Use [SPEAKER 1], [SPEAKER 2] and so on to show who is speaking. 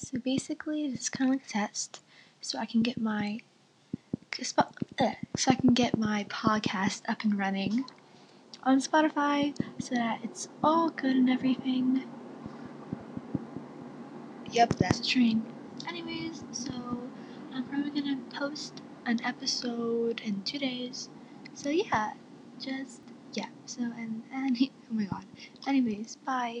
[SPEAKER 1] so basically this is kind of like a test, so I can get my uh, so I can get my podcast up and running on Spotify so that it's all good and everything. Yep, that's a train. Anyways, so I'm probably gonna post an episode in two days. So yeah, just yeah. So and and oh my god. Anyways, bye.